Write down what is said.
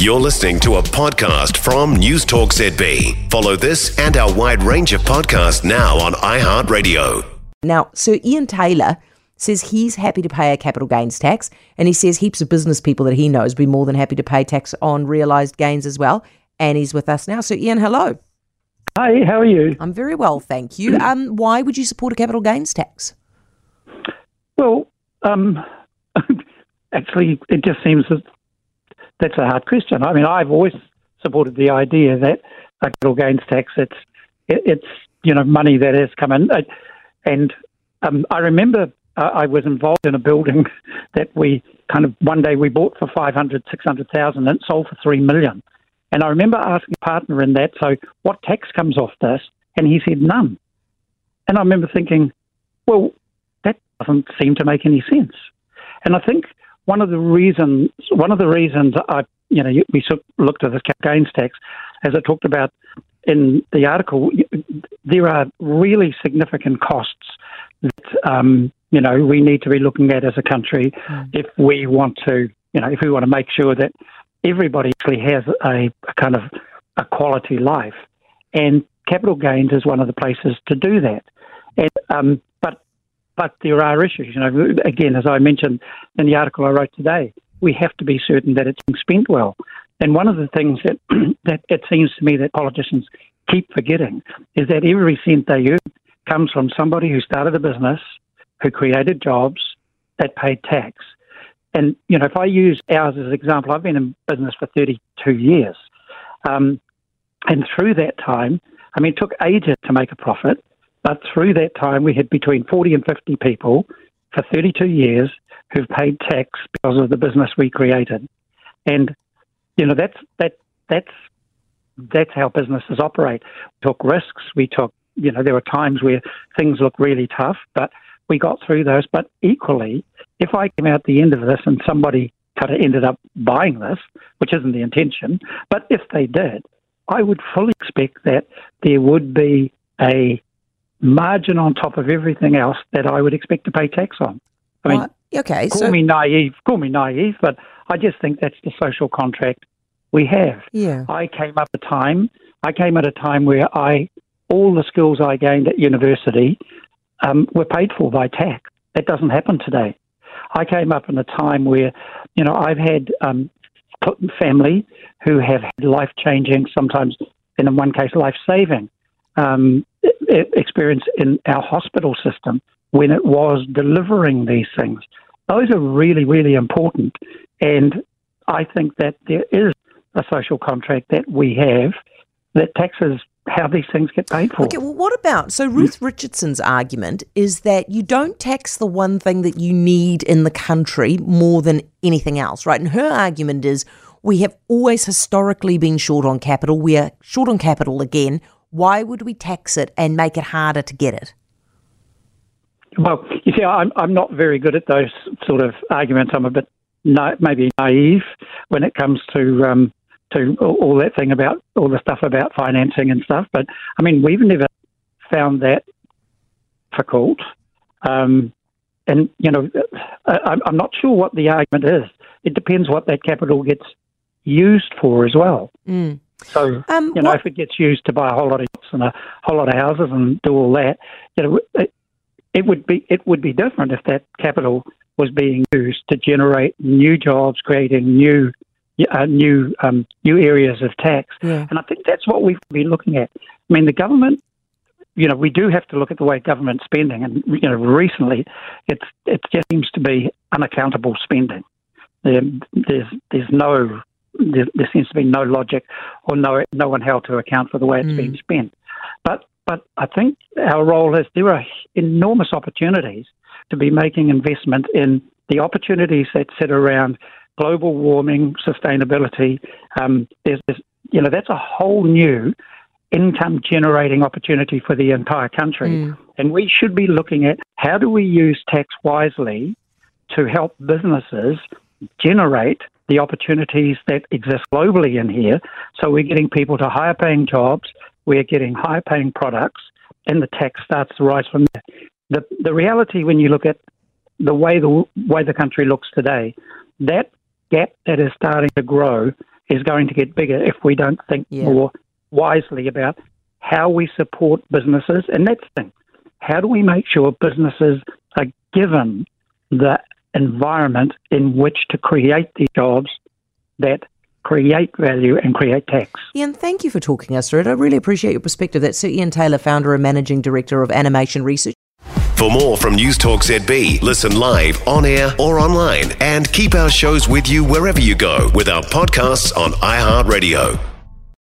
You're listening to a podcast from News Talk ZB. Follow this and our wide range of podcasts now on iHeartRadio. Now, Sir Ian Taylor says he's happy to pay a capital gains tax, and he says heaps of business people that he knows be more than happy to pay tax on realised gains as well. And he's with us now. So, Ian, hello. Hi, how are you? I'm very well, thank you. Um, why would you support a capital gains tax? Well, um, actually, it just seems that that's a hard question. I mean, I've always supported the idea that a capital gains tax it's it, it's you know money that has come in, and um, I remember uh, I was involved in a building that we kind of one day we bought for 500, 600,000 and it sold for 3 million. And I remember asking a partner in that, so what tax comes off this? And he said none. And I remember thinking, well, that doesn't seem to make any sense. And I think one of the reasons, one of the reasons I, you know, we looked at the gains tax, as I talked about in the article, there are really significant costs that um, you know we need to be looking at as a country mm. if we want to, you know, if we want to make sure that everybody actually has a, a kind of a quality life, and capital gains is one of the places to do that. And um, but there are issues. You know, again, as I mentioned in the article I wrote today, we have to be certain that it's being spent well. And one of the things that that it seems to me that politicians keep forgetting is that every cent they earn comes from somebody who started a business, who created jobs, that paid tax. And you know, if I use ours as an example, I've been in business for 32 years, um, and through that time, I mean, it took ages to make a profit. But through that time, we had between 40 and 50 people for 32 years who've paid tax because of the business we created. And, you know, that's, that, that's, that's how businesses operate. We took risks. We took, you know, there were times where things looked really tough, but we got through those. But equally, if I came out the end of this and somebody kind of ended up buying this, which isn't the intention, but if they did, I would fully expect that there would be a margin on top of everything else that I would expect to pay tax on. I mean, okay, call so me naive, call me naive, but I just think that's the social contract we have. Yeah. I came up a time. I came at a time where I all the skills I gained at university um, were paid for by tax. That doesn't happen today. I came up in a time where, you know, I've had um, family who have had life changing, sometimes and in one case life saving um, experience in our hospital system when it was delivering these things. Those are really, really important. And I think that there is a social contract that we have that taxes how these things get paid for. Okay, well, what about so Ruth Richardson's argument is that you don't tax the one thing that you need in the country more than anything else, right? And her argument is we have always historically been short on capital. We are short on capital again. Why would we tax it and make it harder to get it? Well, you see, I'm, I'm not very good at those sort of arguments. I'm a bit na- maybe naive when it comes to um, to all, that thing about all the stuff about financing and stuff. But I mean, we've never found that difficult. Um, and you know, I, I'm not sure what the argument is. It depends what that capital gets used for as well. Mm. So um, you know, what... if it gets used to buy a whole lot of and a whole lot of houses and do all that, you know, it, it would be it would be different if that capital was being used to generate new jobs, creating new uh, new um, new areas of tax. Yeah. And I think that's what we've been looking at. I mean, the government. You know, we do have to look at the way government spending, and you know, recently, it's it just seems to be unaccountable spending. There, there's there's no there, there, seems to be no logic or no no one held to account for the way it's mm. being spent. But but I think our role is there are enormous opportunities to be making investment in the opportunities that sit around global warming, sustainability. Um, there's, there's, you know, that's a whole new income generating opportunity for the entire country. Mm. And we should be looking at how do we use tax wisely to help businesses generate the opportunities that exist globally in here. So we're getting people to higher paying jobs, we're getting higher paying products, and the tax starts to rise from there. The, the reality, when you look at the way the way the country looks today, that gap that is starting to grow is going to get bigger if we don't think Yeah. more wisely about how we support businesses. And that's the thing. How do we make sure businesses are given the environment in which to create the jobs that create value and create tax? Ian, thank you for talking us through it. I really appreciate your perspective. That's Sir Ian Taylor, founder and managing director of Animation Research. For more from News Talk ZB, listen live, on air, or online, and keep our shows with you wherever you go with our podcasts on iHeartRadio.